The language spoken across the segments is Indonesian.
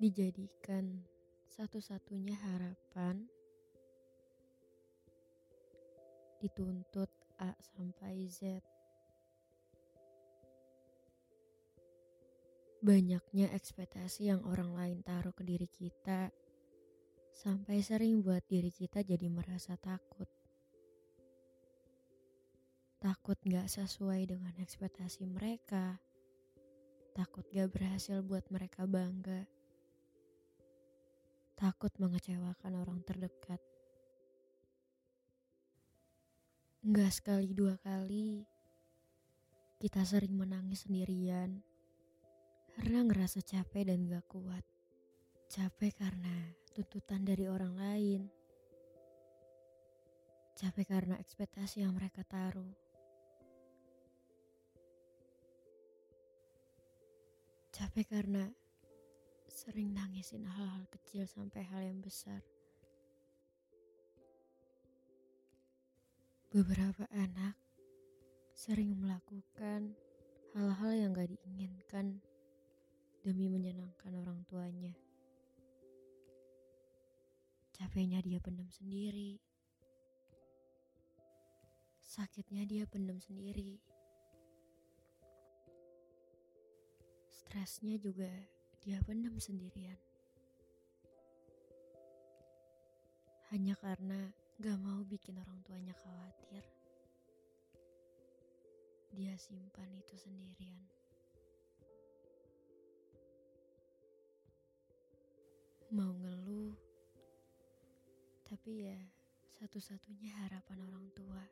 Dijadikan satu-satunya harapan. Dituntut A sampai Z. Banyaknya ekspektasi yang orang lain taruh ke diri kita sampai sering buat diri kita jadi merasa takut. Takut gak sesuai dengan ekspektasi mereka. Takut gak berhasil buat mereka bangga takut mengecewakan orang terdekat. Enggak sekali dua kali, kita sering menangis sendirian karena ngerasa capek dan gak kuat. Capek karena tuntutan dari orang lain. Capek karena ekspektasi yang mereka taruh. Capek karena sering nangisin hal-hal kecil sampai hal yang besar. Beberapa anak sering melakukan hal-hal yang gak diinginkan demi menyenangkan orang tuanya. Capeknya dia pendam sendiri. Sakitnya dia pendam sendiri. Stresnya juga dia pendam sendirian. Hanya karena gak mau bikin orang tuanya khawatir. Dia simpan itu sendirian. Mau ngeluh, tapi ya satu-satunya harapan orang tua.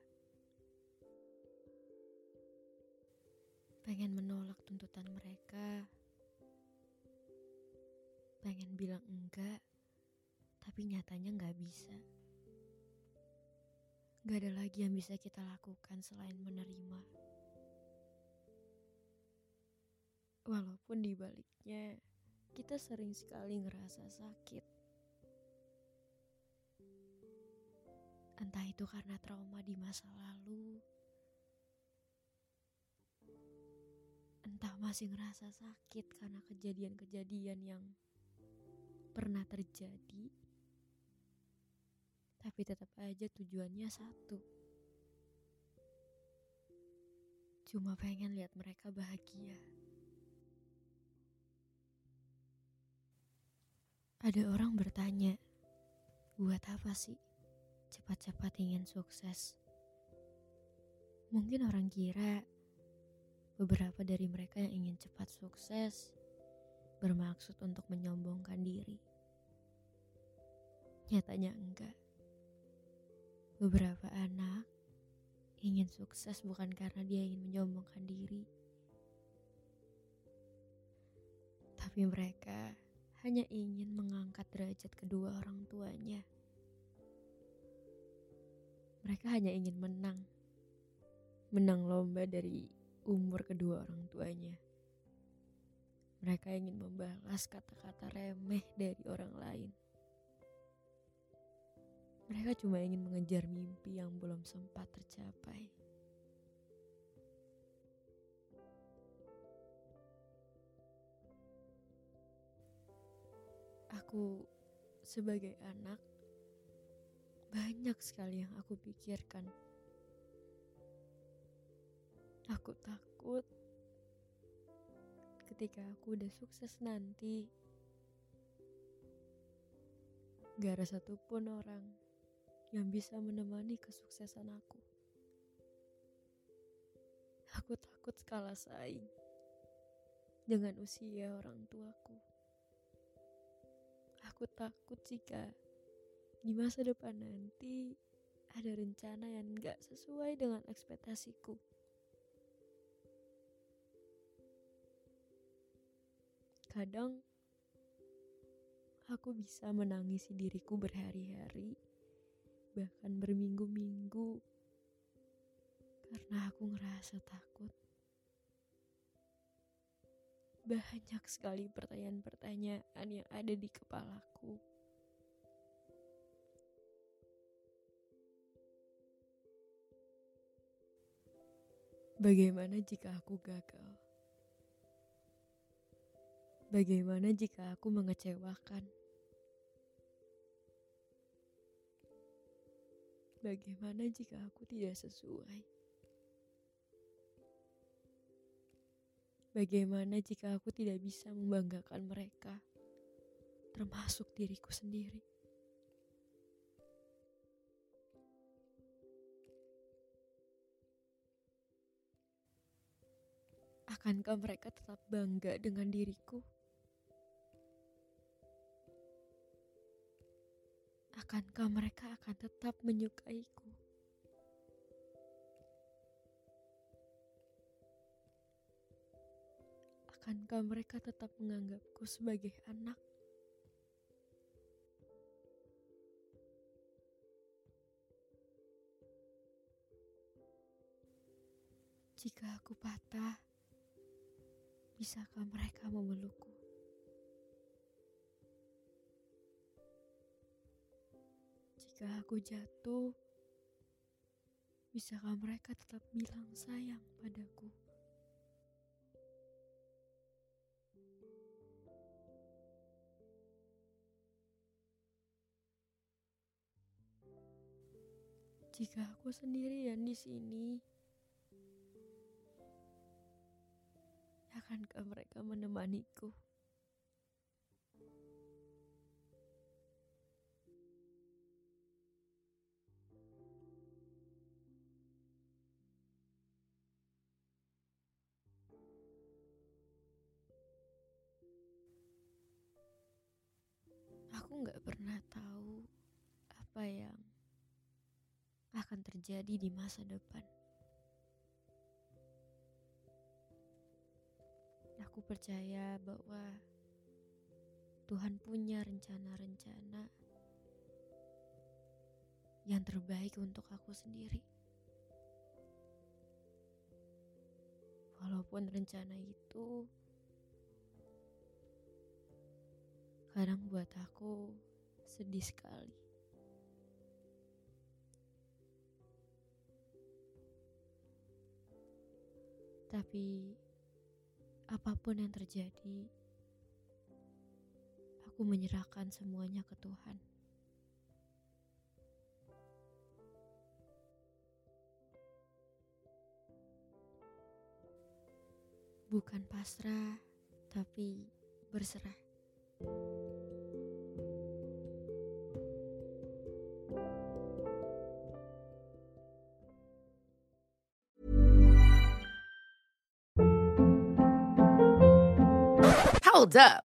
Pengen menolak tuntutan mereka pengen bilang enggak, tapi nyatanya nggak bisa. Gak ada lagi yang bisa kita lakukan selain menerima. Walaupun di baliknya kita sering sekali ngerasa sakit. Entah itu karena trauma di masa lalu, entah masih ngerasa sakit karena kejadian-kejadian yang pernah terjadi, tapi tetap aja tujuannya satu. Cuma pengen lihat mereka bahagia. Ada orang bertanya, buat apa sih cepat-cepat ingin sukses? Mungkin orang kira beberapa dari mereka yang ingin cepat sukses bermaksud untuk menyombongkan diri. Nyatanya enggak. Beberapa anak ingin sukses bukan karena dia ingin menyombongkan diri. Tapi mereka hanya ingin mengangkat derajat kedua orang tuanya. Mereka hanya ingin menang. Menang lomba dari umur kedua orang tuanya. Mereka ingin membalas kata-kata remeh dari orang lain. Mereka cuma ingin mengejar mimpi yang belum sempat tercapai. Aku sebagai anak banyak sekali yang aku pikirkan. Aku takut ketika aku udah sukses nanti. Gak ada satupun orang yang bisa menemani kesuksesan aku. Aku takut kalah saing dengan usia orang tuaku. Aku takut jika di masa depan nanti ada rencana yang gak sesuai dengan ekspektasiku. Kadang aku bisa menangisi diriku berhari-hari, bahkan berminggu-minggu, karena aku ngerasa takut. Banyak sekali pertanyaan-pertanyaan yang ada di kepalaku. Bagaimana jika aku gagal? Bagaimana jika aku mengecewakan? Bagaimana jika aku tidak sesuai? Bagaimana jika aku tidak bisa membanggakan mereka, termasuk diriku sendiri? Akankah mereka tetap bangga dengan diriku? Akankah mereka akan tetap menyukaiku? Akankah mereka tetap menganggapku sebagai anak? Jika aku patah, bisakah mereka memelukku? Jika aku jatuh, bisakah mereka tetap bilang sayang padaku? Jika aku sendirian di sini, akankah mereka menemaniku? Nggak pernah tahu apa yang akan terjadi di masa depan. Aku percaya bahwa Tuhan punya rencana-rencana yang terbaik untuk aku sendiri. Walaupun rencana itu kadang buat aku sedih sekali. Tapi apa pun yang terjadi, aku menyerahkan semuanya ke Tuhan. Bukan pasrah, tapi berserah. Hold up.